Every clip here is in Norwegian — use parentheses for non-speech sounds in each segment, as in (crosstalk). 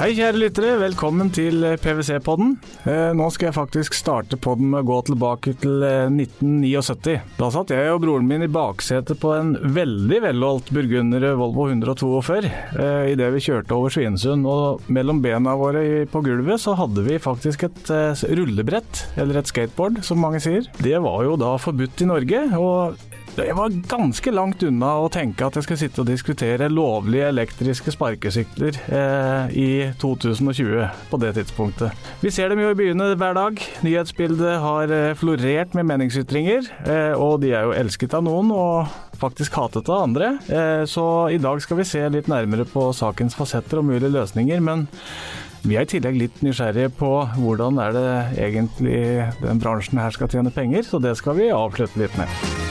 Hei, kjære lyttere. Velkommen til PwC-podden. Eh, nå skal jeg faktisk starte podden med å gå tilbake til 1979. Eh, da satt jeg og broren min i baksetet på en veldig velholdt burgunder Volvo 142 eh, idet vi kjørte over Svinesund. Og mellom bena våre på gulvet så hadde vi faktisk et rullebrett, eller et skateboard som mange sier. Det var jo da forbudt i Norge. og jeg var ganske langt unna å tenke at jeg skulle sitte og diskutere lovlige elektriske sparkesykler eh, i 2020 på det tidspunktet. Vi ser dem jo i byene hver dag. Nyhetsbildet har eh, florert med meningsytringer, eh, og de er jo elsket av noen og faktisk hatet av andre. Eh, så i dag skal vi se litt nærmere på sakens fasetter og mulige løsninger. men vi er i tillegg litt nysgjerrige på hvordan er det egentlig den bransjen her skal tjene penger, så det skal vi avslutte litt med.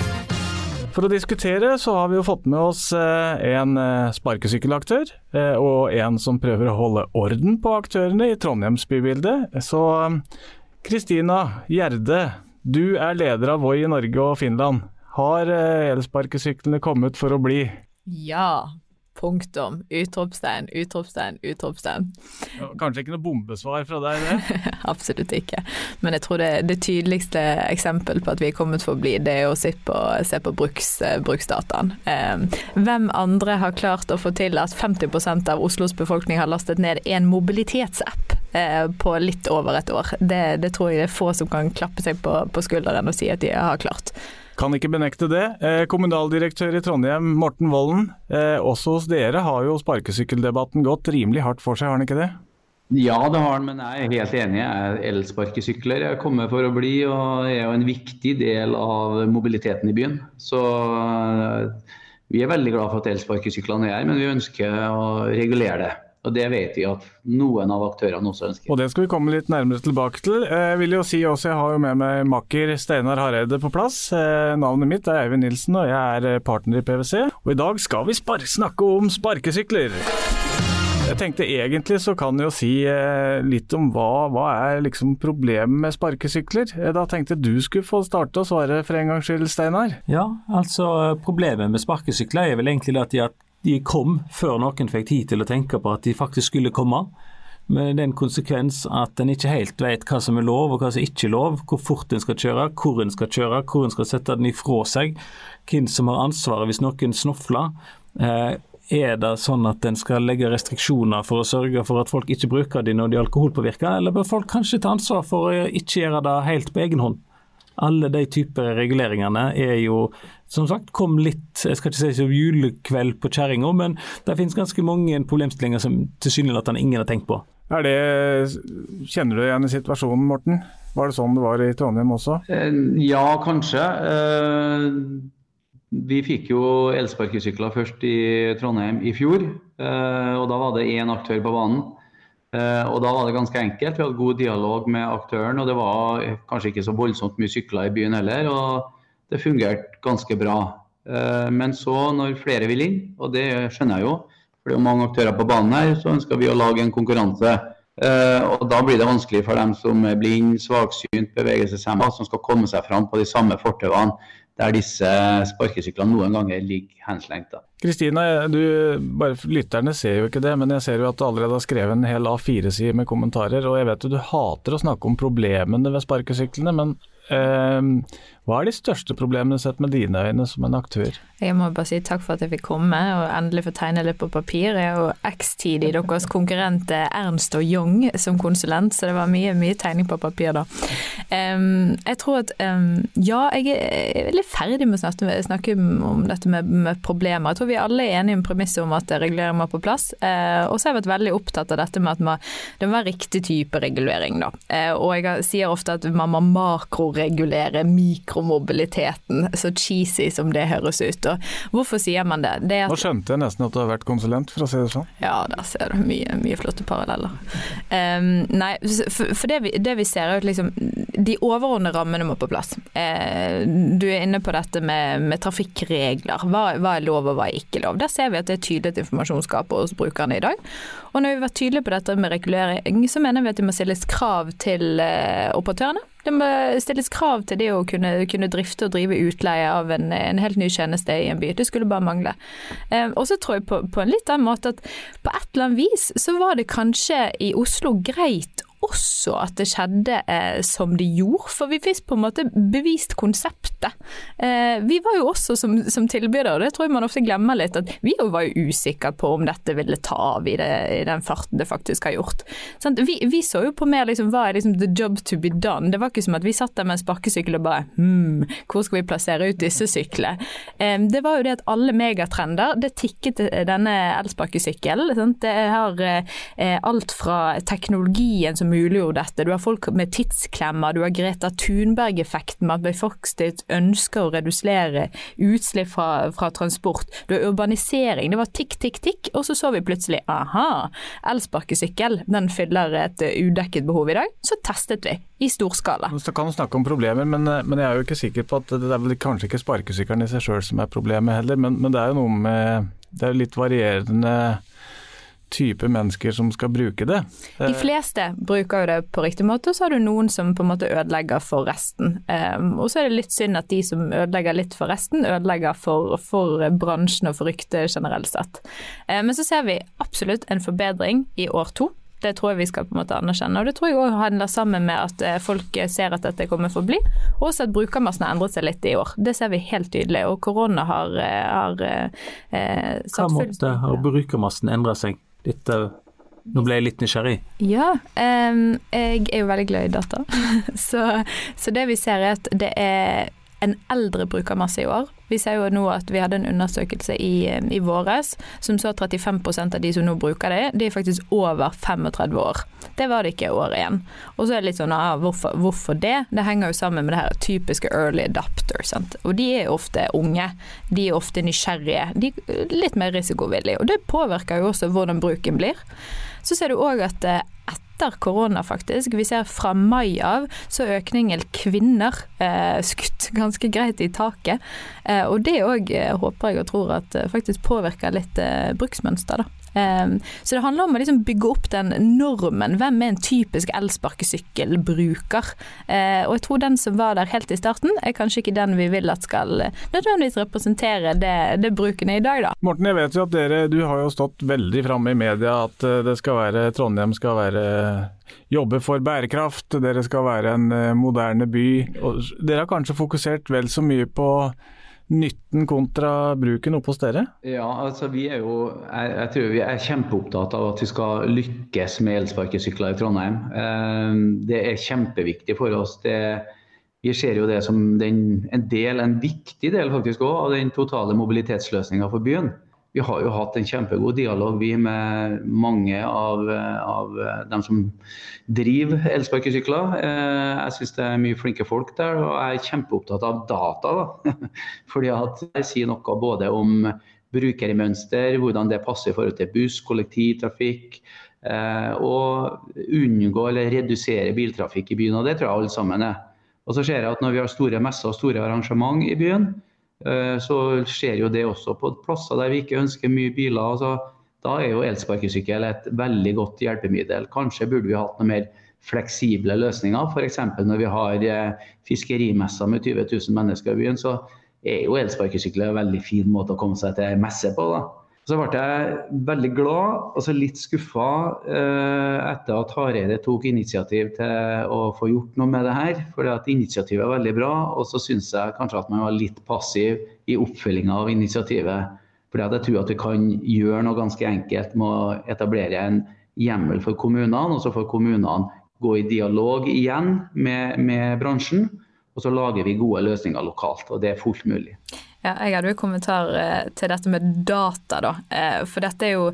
For å diskutere så har vi jo fått med oss eh, en eh, sparkesykkelaktør, eh, og en som prøver å holde orden på aktørene i Trondheims bybilde. Så Kristina Gjerde, du er leder av Voi i Norge og Finland. Har elsparkesyklene kommet for å bli? Ja, Punktum. Utropstegn, utropstegn, utropstegn. Ja, kanskje ikke noe bombesvar fra deg, det? (laughs) Absolutt ikke. Men jeg tror det, det tydeligste eksempel på at vi er kommet for å bli, det er å se på, se på bruks, bruksdataen. Eh, hvem andre har klart å få til at 50% av Oslos befolkning har lastet ned en mobilitetsapp eh, på litt over et år? Det, det, tror jeg det er få som kan klappe seg på, på skulderen og si at de har klart. Kan ikke benekte det. Eh, kommunaldirektør i Trondheim, Morten Vollen. Eh, også hos dere har jo sparkesykkeldebatten gått rimelig hardt for seg, har den ikke det? Ja, det har den, men jeg er helt enig. Jeg er Elsparkesykler er kommet for å bli og er jo en viktig del av mobiliteten i byen. Så eh, vi er veldig glad for at elsparkesyklene er her, men vi ønsker å regulere det. Og Det vet vi at noen av aktørene også ønsker. Og Det skal vi komme litt nærmere tilbake til. Jeg vil jo si også, jeg har jo med meg makker Steinar Hareide på plass. Eh, navnet mitt er Eivind Nilsen, og jeg er partner i PwC. Og I dag skal vi snakke om sparkesykler. Jeg tenkte egentlig så kan jeg jo si eh, litt om hva, hva er liksom problemet med sparkesykler. Eh, da tenkte jeg du skulle få starte å svare for en gangs skyld, Steinar. Ja, altså problemet med sparkesykler er vel egentlig at de har de kom før noen fikk tid til å tenke på at de faktisk skulle komme. Med den konsekvens at en ikke helt vet hva som er lov og hva som ikke er lov, hvor fort en skal kjøre, hvor en skal kjøre, hvor en skal sette den ifra seg, hvem som har ansvaret hvis noen snofler. Eh, er det sånn at en skal legge restriksjoner for å sørge for at folk ikke bruker de når de er alkoholpåvirka, eller bør folk kanskje ta ansvar for å ikke gjøre det helt på egen hånd? Alle de typer reguleringene er jo som sagt kom litt jeg skal ikke si som julekveld på kjerringa, men det finnes ganske mange problemstillinger som tilsynelatende ingen har tenkt på. Er det, Kjenner du igjen i situasjonen, Morten? Var det sånn det var i Trondheim også? Eh, ja, kanskje. Eh, vi fikk jo elsparkesykler først i Trondheim i fjor. Eh, og da var det én aktør på banen. Og da var det ganske enkelt. Vi hadde god dialog med aktøren, og det var kanskje ikke så voldsomt mye sykler i byen heller. Og det fungerte ganske bra. Uh, men så, når flere vil inn, og det skjønner jeg jo, for det er jo mange aktører på banen her, så ønsker vi å lage en konkurranse. Uh, og da blir det vanskelig for dem som er blind, svaksynt, bevegelseshemma, som skal komme seg fram på de samme fortauene der disse sparkesyklene noen ganger ligger henslengt. Kristina, lytterne ser jo ikke det, men jeg ser jo at du allerede har skrevet en hel A4-side med kommentarer. Og jeg vet jo du hater å snakke om problemene ved sparkesyklene, men Uh, hva er de største problemene sett med dine øyne som en aktør? Jeg må bare si takk for at jeg fikk komme og endelig få tegne litt på papir. Jeg er jo X-tid i deres konkurrent Ernst og Young som konsulent, så det var mye, mye tegning på papir da. Um, jeg tror at um, ja, jeg er litt ferdig med å snakke, snakke om dette med, med, problemer. Jeg tror vi alle er enige om premisset om at regulering må på plass. Uh, og så har jeg vært veldig opptatt av dette med at man, det må være riktig type regulering, da. Uh, og jeg sier ofte at man må makro regulere mikromobiliteten, så cheesy som det høres ut. Og hvorfor sier man det? det Nå skjønte jeg nesten at du har vært konsulent, for å si det sånn. Ja, der ser du mye, mye flotte paralleller. Um, nei, for, for det, vi, det, vi, ser er at liksom, de overordnede rammene må på plass. Uh, du er inne på dette med, med trafikkregler. Hva, hva, er lov og hva er ikke lov? Der ser vi at det er tydelig informasjonsgap hos brukerne i dag. Og når vi har vært tydelige på dette med regulering, så mener vi at det må stilles krav til uh, operatørene Det må stilles krav til det å kunne, kunne drifte og drive utleie av en, en, helt ny tjeneste i en by. Det skulle bare mangle. Eh, og så tror jeg på, på en litt annen måte at på et eller annet vis så var det kanskje i Oslo greit også at det skjedde eh, som det gjorde, for vi fikk på en måte bevist konseptet. Eh, vi var jo også som, som tilbydere, og det tror jeg man ofte glemmer litt, at vi var jo usikre på om dette ville ta av i, det, i den farten det faktisk har gjort. Sånn, vi, vi, så jo på mer liksom, hva er liksom the job to be done. Det var ikke som at vi satt der med en sparkesykkel og bare hm, hvor skal vi plassere ut disse syklene? Eh, det var jo det at alle megatrender, det tikket denne elsparkesykkelen. Det har eh, alt fra teknologien som muliggjorde dette. Du har folk med tidsklemmer, du har Greta Thunberg-effekten med at befolkningen ønsker å redusere utslipp fra, fra, transport. Du har urbanisering. Det var tikk, tikk, tikk, og så så vi plutselig aha, elsparkesykkel den fyller et udekket behov i dag. Så testet vi i stor skala. Så kan du snakke om problemer, men, men, jeg er jo ikke sikker på at det er vel kanskje ikke sparkesykkelen i seg sjøl som er problemet heller, men, men det er jo noe med det er litt varierende type mennesker som skal bruke det. De fleste bruker jo det på riktig måte, og så har du noen som på en måte ødelegger for resten. Um, og så er det litt synd at de som ødelegger litt for resten, ødelegger for, for bransjen og for ryktet generelt sett. Um, men så ser vi absolutt en forbedring i år to. Det tror jeg vi skal på en måte anerkjenne. Og det tror jeg òg handler sammen med at eh, folk ser at dette kommer for å bli, og også at brukermassen har endret seg litt i år. Det ser vi helt tydelig. Og korona har, eh, har eh, satt full Hva måte har brukermassen endret seg? Litt, nå ble jeg litt nysgjerrig. Ja, um, jeg er jo veldig glad i data. (laughs) så, så, det vi ser er at det er en eldre brukermasse i år. Vi ser jo nå at vi hadde en undersøkelse i, i våres som så 35 av de som nå bruker det, de er faktisk over 35 år. Det var det ikke i år igjen. Og så er det litt sånn ah, hvorfor, hvorfor, det? Det henger jo sammen med det her typiske early adapter. Sant? Og de er ofte unge. De er ofte nysgjerrige. De er litt mer risikovillige. Og det påvirker jo også hvordan bruken blir. Så ser du òg at eh, etter korona, faktisk. Vi ser fra mai av så er økningen kvinner eh, skutt ganske greit i taket. Eh, og det òg eh, håper jeg og tror at eh, faktisk påvirker litt eh, bruksmønster, da. Um, så det handler om å liksom bygge opp den normen. Hvem er en typisk elsparkesykkelbruker? Uh, og jeg tror den som var der helt i starten, er kanskje ikke den vi vil at skal eh, nødvendigvis representere det, det bruken i dag, da. Morten, jeg vet jo at dere, du har jo stått veldig framme i media at eh, det skal være, Trondheim skal være jobbe for bærekraft, dere skal være en moderne by. Og dere har kanskje fokusert vel så mye på nytten kontra bruken oppe hos dere? Ja, altså vi er jo jeg, jeg, tror vi er kjempeopptatt av at vi skal lykkes med elsparkesykler i Trondheim. Eh, det er kjempeviktig for oss. Det, vi ser jo det som den, en del, en viktig del faktisk også, av den totale mobilitetsløsninga for byen. Vi har jo hatt en kjempegod dialog vi med mange av, av dem som driver elsparkesykler. Eh, jeg syns det er mye flinke folk der, og jeg er kjempeopptatt av data. Da. (laughs) Fordi at jeg sier noe både om brukermønster, hvordan det passer i forhold til buss, kollektivtrafikk. Eh, og unngå eller redusere biltrafikk i byen. og Det tror jeg alle sammen er. Og så ser jeg at Når vi har store messer og store arrangement i byen, så skjer jo det også på plasser der vi ikke ønsker mye biler. Altså, da er jo elsparkesykkel et veldig godt hjelpemiddel. Kanskje burde vi hatt noe mer fleksible løsninger. F.eks. når vi har eh, fiskerimesser med 20 000 mennesker i byen, så er jo elsparkesykkel en veldig fin måte å komme seg til messe på. da. Så ble jeg veldig glad og så litt skuffa eh, etter at Hareide tok initiativ til å få gjort noe med det her. For initiativet er veldig bra, og så syns jeg kanskje at man var litt passiv i oppfølginga av initiativet. Fordi jeg tror at vi kan gjøre noe ganske enkelt med å etablere en hjemmel for kommunene, og så får kommunene gå i dialog igjen med, med bransjen. Og så lager vi gode løsninger lokalt, og det er fullt mulig. Ja, jeg hadde jo kommentar eh, til dette med data, da. Eh, for dette er jo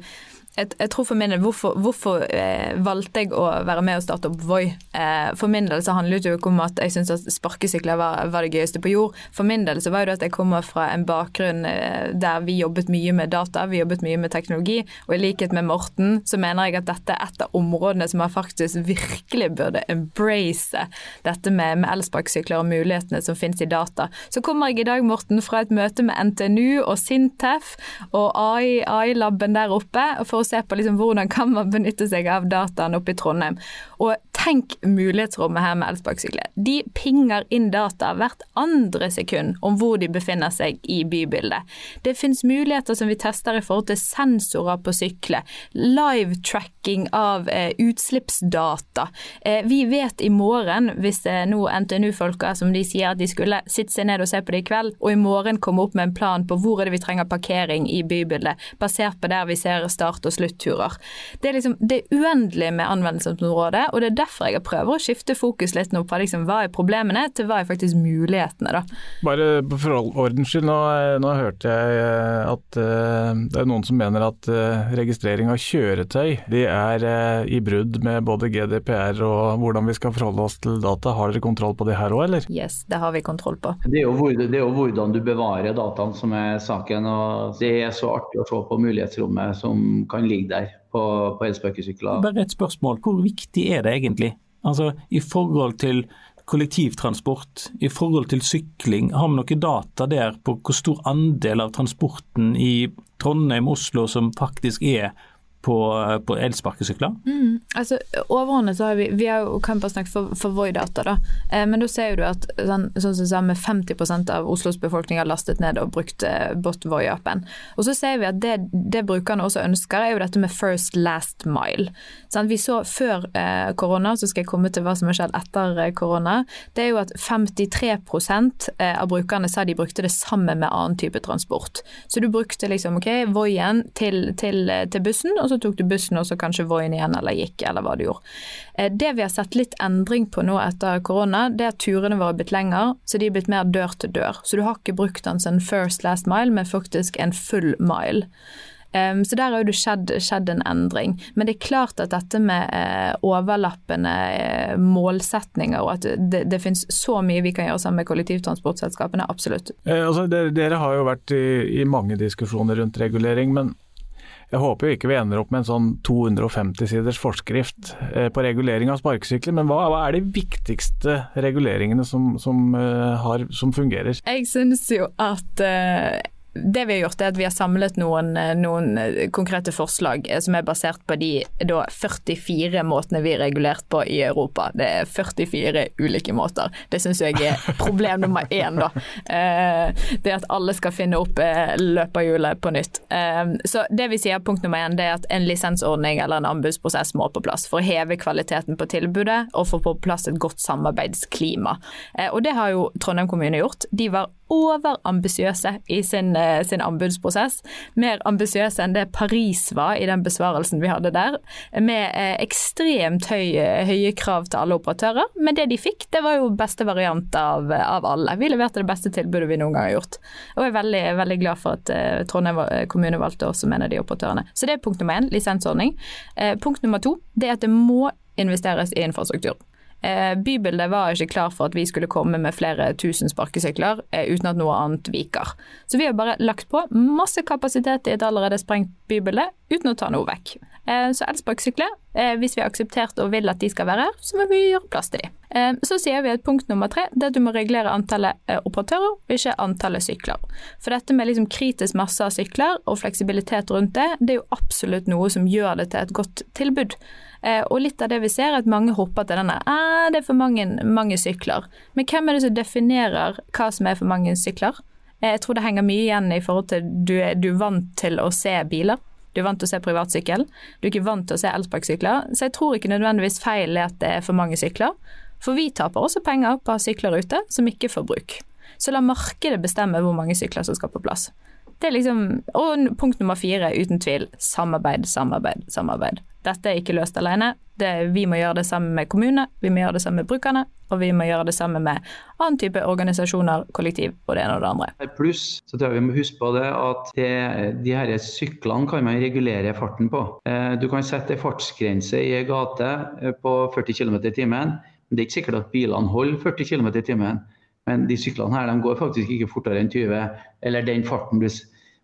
jeg, tror for min del, Hvorfor, hvorfor eh, valgte jeg å være med og starte opp Voi? Eh, for min del så handlet det jo ikke om at jeg syntes at sparkesykler var, var, det gøyeste på jord. For min del så var det at jeg kommer fra en bakgrunn eh, der vi jobbet mye med data, vi jobbet mye med teknologi. Og i likhet med Morten så mener jeg at dette er et av områdene som man faktisk virkelig burde embrace dette med, med elsparkesykler og mulighetene som finnes i data. Så kommer jeg i dag, Morten, fra et møte med NTNU og Sintef og AI-laben der oppe for å se på liksom hvordan kan man benytte seg av dataen oppe i Trondheim. Og tenk mulighetsrommet her med elsparkesykler. De pinger inn data hvert andre sekund om hvor de befinner seg i bybildet. Det finnes muligheter som vi tester i forhold til sensorer på sykler, live tracking av eh, utslippsdata. Eh, vi vet i morgen, hvis det er nå NTNU-folka som de sier at de skulle sitte seg ned og se på det i kveld, og i morgen komme opp med en plan på hvor er det vi trenger parkering i bybildet, basert på der vi ser start- og slutturer. Det er, liksom, det er uendelig med anvendelsesområdet, og det er derfor jeg prøver å skifte fokus litt nå fra liksom, hva er problemene, til hva er faktisk mulighetene. da. Bare for ordens skyld, nå, nå hørte jeg eh, at uh, det er noen som mener at uh, registrering av kjøretøy de er uh, i brudd med både GDPR og hvordan vi skal forholde oss til data. Har dere kontroll på det her òg, eller? Yes, det har vi kontroll på. Det er, jo, det er jo hvordan du bevarer dataen som er saken. og Det er så artig å se på mulighetsrommet som kan ligge der på, på elsparkesykler. Bare et spørsmål. Hvor viktig er det egentlig? Altså I forhold til kollektivtransport, i forhold til sykling, har vi noe data der på hvor stor andel av transporten i Trondheim, Oslo som faktisk er på, på elsparkesykler? Mm, altså, overordnet så har vi Vi har jo kan bare snakke for, for Voi-data, da. Eh, men da ser du at sånn, sånn som med 50% av Oslos befolkning har lastet ned og brukt eh, bot Voi-appen. Og så ser vi at det, det, brukerne også ønsker, er jo dette med first last mile. Sånn, vi så før eh, korona, så skal jeg komme til hva som har skjedd etter eh, korona, det er jo at 53 eh, av brukerne sa de brukte det sammen med annen type transport. Så du brukte liksom ok, Voien til, til, til bussen, og så så tok du bussen og så kanskje Voien igjen eller gikk, eller hva du gjorde. Eh, det vi har sett litt endring på nå etter korona, det er at turene våre har blitt lengre, så de er blitt mer dør til dør. Så du har ikke brukt den som first last mile, men faktisk en full mile. Um, så der har jo det skjedd, skjedd, en endring. Men det er klart at dette med eh, overlappende eh, målsetninger, og at det, det, finnes så mye vi kan gjøre sammen med kollektivtransportselskapene, absolutt. Eh, altså, dere, dere, har jo vært i, i mange diskusjoner rundt regulering, men jeg håper jo ikke vi ender opp med en sånn 250 siders forskrift eh, på regulering av sparkesykler, men hva, hva er de viktigste reguleringene som, som, uh, har, som fungerer? Jeg synes jo at uh det vi har gjort er at vi har samlet noen, eh, noen eh, konkrete forslag eh, som er basert på de da, 44 måtene vi er regulert på i Europa. Det er 44 ulike måter. Det syns jeg er (laughs) problem nummer én, da. Det at alle skal finne opp løperhjulet på nytt. Så det vi sier punkt nummer én, det er at en lisensordning eller en anbudsprosess må på plass for å heve kvaliteten på tilbudet og få på plass et godt samarbeidsklima. Og det har jo Trondheim kommune gjort. De var overambisiøse i sin, eh, sin, anbudsprosess. Mer ambisiøse enn det Paris var i den besvarelsen vi hadde der. Med eh, ekstremt høye, høye, krav til alle operatører. Men det de fikk, det var jo beste variant av, av, alle. Vi leverte det beste tilbudet vi noen gang har gjort. Og jeg er veldig, veldig glad for at Trondheim kommune valgte oss som en av de operatørene. Så det er punkt nummer én, lisensordning. Punkt nummer to, det er at det må investeres i infrastruktur. Eh, bybildet var ikke klar for at vi skulle komme med flere tusen sparkesykler eh, uten at noe annet viker. Så vi har bare lagt på masse kapasitet i et allerede sprengt bybilde uten å ta noe vekk. Eh, så elsparkesykler, hvis vi har akseptert og vil at de skal være her, så må vi gjøre plass til de. Så sier vi at punkt nummer tre det er at du må regulere antallet operatører, og ikke antallet sykler. For dette med liksom kritisk masse av sykler og fleksibilitet rundt det, det er jo absolutt noe som gjør det til et godt tilbud. Eh, og litt av det vi ser, er at mange hopper til denne eh, det er for mange, mange sykler. Men hvem er det som definerer hva som er for mange sykler? Eh, jeg tror det henger mye igjen i forhold til du er, du er vant til å se biler. Du er vant til å se privatsykkel. Du er ikke vant til å se elsparkesykler. Så jeg tror ikke nødvendigvis feil er at det er for mange sykler. For vi taper også penger på å ha sykler ute som ikke får bruk. Så la markedet bestemme hvor mange sykler som skal på plass. Det er liksom, og punkt nummer fire, uten tvil, samarbeid, samarbeid, samarbeid. Dette er ikke løst alene. Det, vi må gjøre det sammen med kommunene, vi må gjøre det sammen med brukerne, og vi må gjøre det sammen med annen type organisasjoner, kollektiv og det ene og det andre. Pluss så tror jeg vi må huske på det at det, de her syklene kan man regulere farten på. Eh, du kan sette en fartsgrense i en gate eh, på 40 km i timen. Men det er ikke sikkert at bilene holder 40 km i timen. Men de syklene her de går faktisk ikke fortere enn 20, eller den farten hvis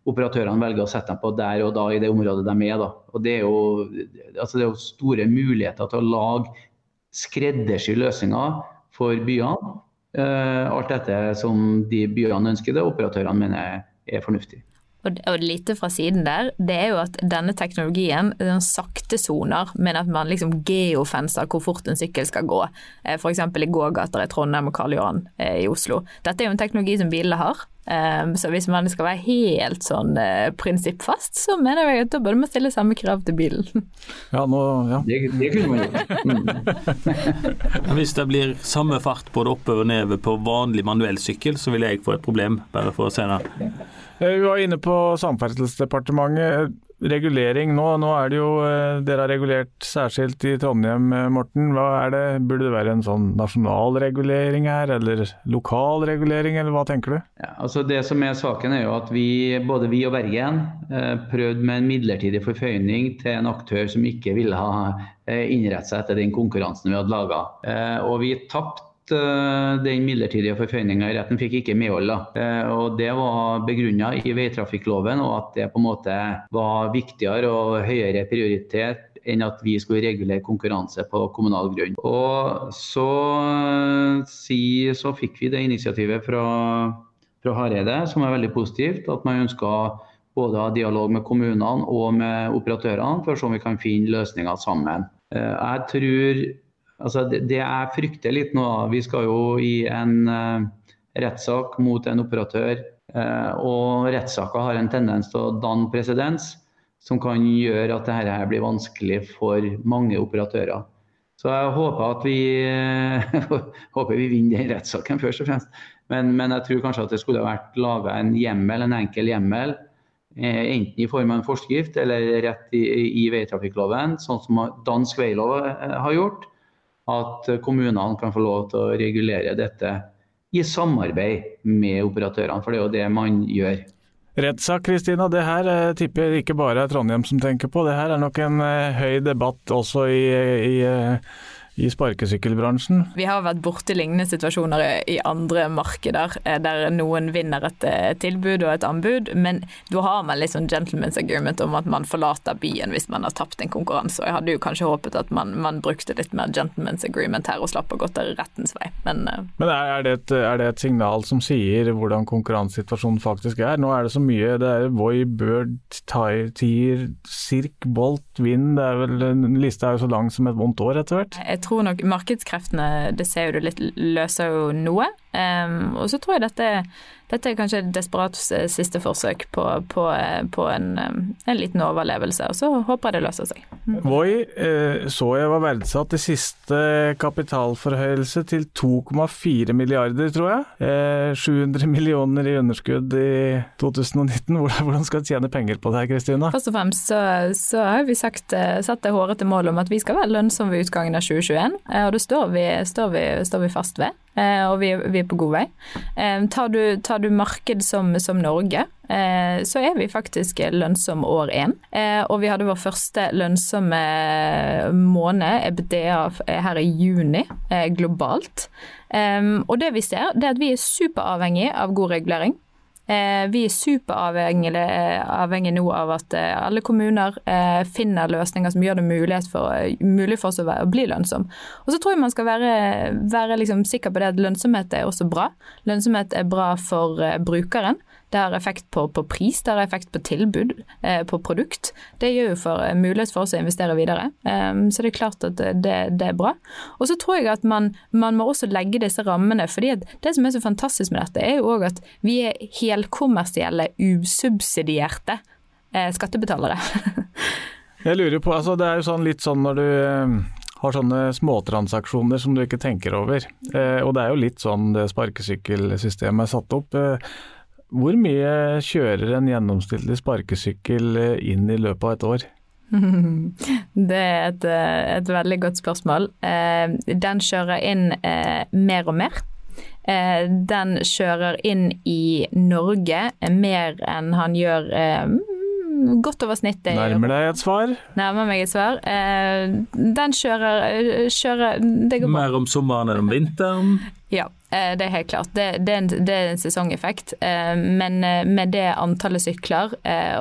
operatørene velger å sette dem på der og da i det området de er. Da. Og det er, jo, altså det er jo store muligheter til å lage skreddersy løsninger for byene. Uh, alt dette som de byene ønsker det, operatørene mener er fornuftig. Og, og lite fra siden der, det er jo at denne teknologien den sakte soner, men at man liksom geofenser hvor fort en sykkel skal gå. Eh, F.eks. i gågater i Trondheim og Karl Johan eh, i Oslo. Dette er jo en teknologi som bilene har. Um, så hvis man skal være helt sånn prinsippfast, så mener jeg at da burde man stille samme krav til bilen. Ja, nå, ja. Det, det kunne man gjort. Mm. (laughs) Hvis det blir samme fart både oppover og nedover på vanlig manuell sykkel, så vil jeg få et problem, bare for å si det. Eh, Vi var inne på Samferdselsdepartementet. Regulering nå. Nå er det jo eh, Dere har regulert særskilt i Trondheim, eh, Morten. Hva er det? Burde det være en sånn nasjonal regulering her, eller lokal regulering, eller hva tenker du? Ja, altså det som er saken er jo at vi, Både vi og Bergen prøvde med en midlertidig forføyning til en aktør som ikke ville ha innrette seg etter den konkurransen vi hadde laga. Og vi tapte den midlertidige forføyninga i retten, fikk ikke medhold. Eh, og Det var begrunna i veitrafikkloven, og at det på en måte var viktigere og høyere prioritet enn at vi skulle regulere konkurranse på kommunal grunn. Og så, eh, si, så fikk vi det initiativet fra, fra Hareide, som er veldig positivt. At man ønska både ha dialog med kommunene og med operatørene for å se om vi kan finne løsninger sammen. Eh, Jeg tror Altså det, det jeg frykter litt nå, vi skal jo i en uh, rettssak mot en operatør. Uh, og rettssaker har en tendens til å danne presedens som kan gjøre at dette blir vanskelig for mange operatører. Så jeg håper at vi, (laughs) håper vi vinner den rettssaken først og fremst. Men, men, jeg tror kanskje at det skulle vært laga en hjemmel, en enkel hjemmel. Eh, enten i form av en forskrift eller rett i, i veitrafikkloven, sånn som dansk veilov har gjort at kommunene kan få lov til å regulere dette i samarbeid med operatørene, for det er jo det man gjør. Rettssak, Kristina. Det her eh, tipper ikke bare Trondheim som tenker på. Det her er nok en eh, høy debatt også i, i, eh, i sparkesykkelbransjen. Vi har vært borti lignende situasjoner i andre markeder eh, der noen vinner et eh, tilbud og et anbud, men da har man sånn gentleman's agreement om at man forlater byen hvis man har tapt en konkurranse. og Jeg hadde jo kanskje håpet at man, man brukte litt mer gentleman's agreement her og slapp å gå til rettens vei, men eh, Men er det, et, er det et signal som sier hvordan konkurransesituasjonen faktisk er? Nå er det så mye. Det er Voi, Bird, Tier, Sirk, Bolt, Vind. Det er vel, Lista er jo så lang som et vondt år etter hvert. jeg tror nok markedskreftene, det ser jo du litt, løser jo noe. Um, og så tror jeg dette, dette er kanskje et desperat siste forsøk på, på, på en, en, liten overlevelse, og så håper jeg det løser seg. Mm. Voi eh, så jeg var verdsatt i siste kapitalforhøyelse til 2,4 milliarder, tror jeg. Eh, 700 (laughs) millioner i underskudd i 2019. Hvordan skal du tjene penger på det her, Kristina? Først og fremst så, så har vi sagt, satt det hårete mål om at vi skal være lønnsomme ved utgangen av 2021, og det står vi, står vi, står vi fast ved. Eh, og vi, er på god vei. Eh, tar, du, tar du marked som, som Norge, eh, så er vi faktisk lønnsom år én. og vi hadde vår første lønnsomme måned, EBDA, her i juni, globalt. og det vi ser, det er at vi er superavhengig av god regulering. Vi er superavhengige avhengig nå av at alle kommuner finner løsninger som gjør det for, mulig for oss å, være, å bli lønnsom. Og så tror jeg man skal være, være liksom sikker på det at lønnsomhet er også bra. Lønnsomhet er bra for brukeren. Det har effekt på, på, pris, det har effekt på tilbud, eh, på produkt. Det gjør jo for mulighet for oss å investere videre. Um, så det er klart at det, det er bra. Og så tror jeg at man, man, må også legge disse rammene. fordi det som er så fantastisk med dette, er jo òg at vi er helkommersielle, usubsidierte eh, skattebetalere. (laughs) jeg lurer på, altså Det er jo sånn litt sånn når du har sånne småtransaksjoner som du ikke tenker over. Eh, og det er jo litt sånn det sparkesykkelsystemet er satt opp. Eh, hvor mye kjører en gjennomsnittlig sparkesykkel inn i løpet av et år? (laughs) Det er et, et veldig godt spørsmål. Eh, den kjører inn eh, mer og mer. Eh, den kjører inn i Norge mer enn han gjør godt over snittet. Nærmer deg et svar? Nærmer meg et svar. Den kjører, kjører Det går bra. Mer om sommeren enn om vinteren? Ja, det er helt klart. Det, det, er, en, det er, en, sesongeffekt. Men med det antallet sykler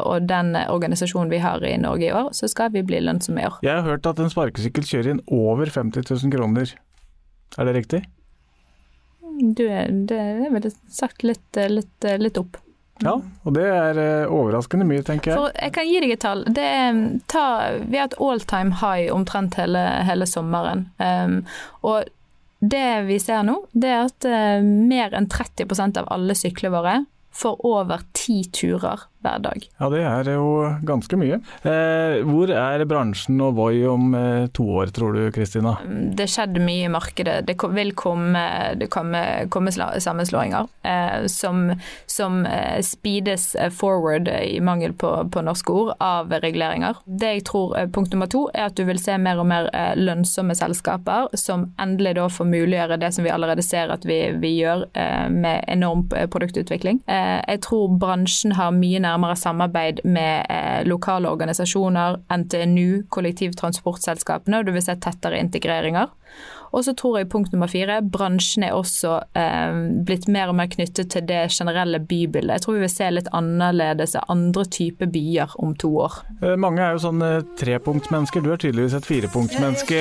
og den organisasjonen vi har i Norge i år, så skal vi bli lønnsomme i år. Jeg har hørt at en sparkesykkel kjører inn over 50 000 kroner. Er det riktig? Du, det er vel sagt litt, litt, litt opp. Ja, og det er eh, overraskende mye, tenker jeg. For jeg kan gi deg et tall. Det er, ta, vi har et all time high omtrent hele, hele sommeren. Um, og det vi ser nå, det er at uh, mer enn 30% av alle syklene våre får over ti turer hver dag. Ja, det er jo ganske mye. Eh, hvor er bransjen og Voi om eh, to år, tror du Kristina? Det skjedde mye i markedet. Det vil komme, det komme, komme sammenslåinger eh, som, som eh, speedes eh, forward, i mangel på, på, norske ord, av reguleringer. Det jeg tror punkt nummer to er at du vil se mer og mer lønnsomme selskaper som endelig da får muliggjøre det som vi allerede ser at vi, vi gjør med enorm produktutvikling. jeg tror bransjen har mye nærmere nærmere samarbeid med eh, lokale organisasjoner, NTNU, kollektivtransportselskapene, og du vil se tettere integreringer. Og så tror jeg punkt nummer fire, bransjen er også eh, blitt mer og mer knyttet til det generelle bybildet. Jeg tror vi vil se litt annerledes andre typer byer om to år. Eh, mange er jo sånne trepunktsmennesker, du er tydeligvis et firepunktsmenneske.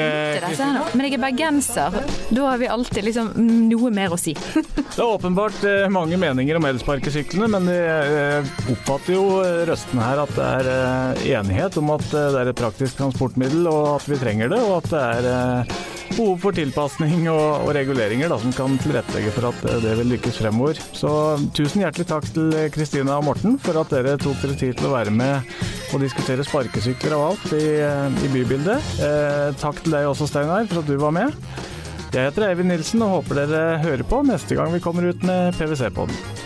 Men jeg er bergenser, da har vi alltid liksom noe mer å si. (laughs) det er åpenbart eh, mange meninger om elsparkesyklene, men jeg oppfatter jo røstene her at det er eh, enighet om at det er et praktisk transportmiddel og at vi trenger det, og at det er behov for tilpasning og, og reguleringer da, som kan tilrettelegge for at det vil lykkes fremover. Så tusen hjertelig takk til Kristina og Morten for at dere tok dere tid til å være med og diskutere sparkesykler og alt i, i bybildet. Eh, takk til deg også, Steinar, for at du var med. Jeg heter Eivind Nilsen og håper dere hører på neste gang vi kommer ut med PwC-podden.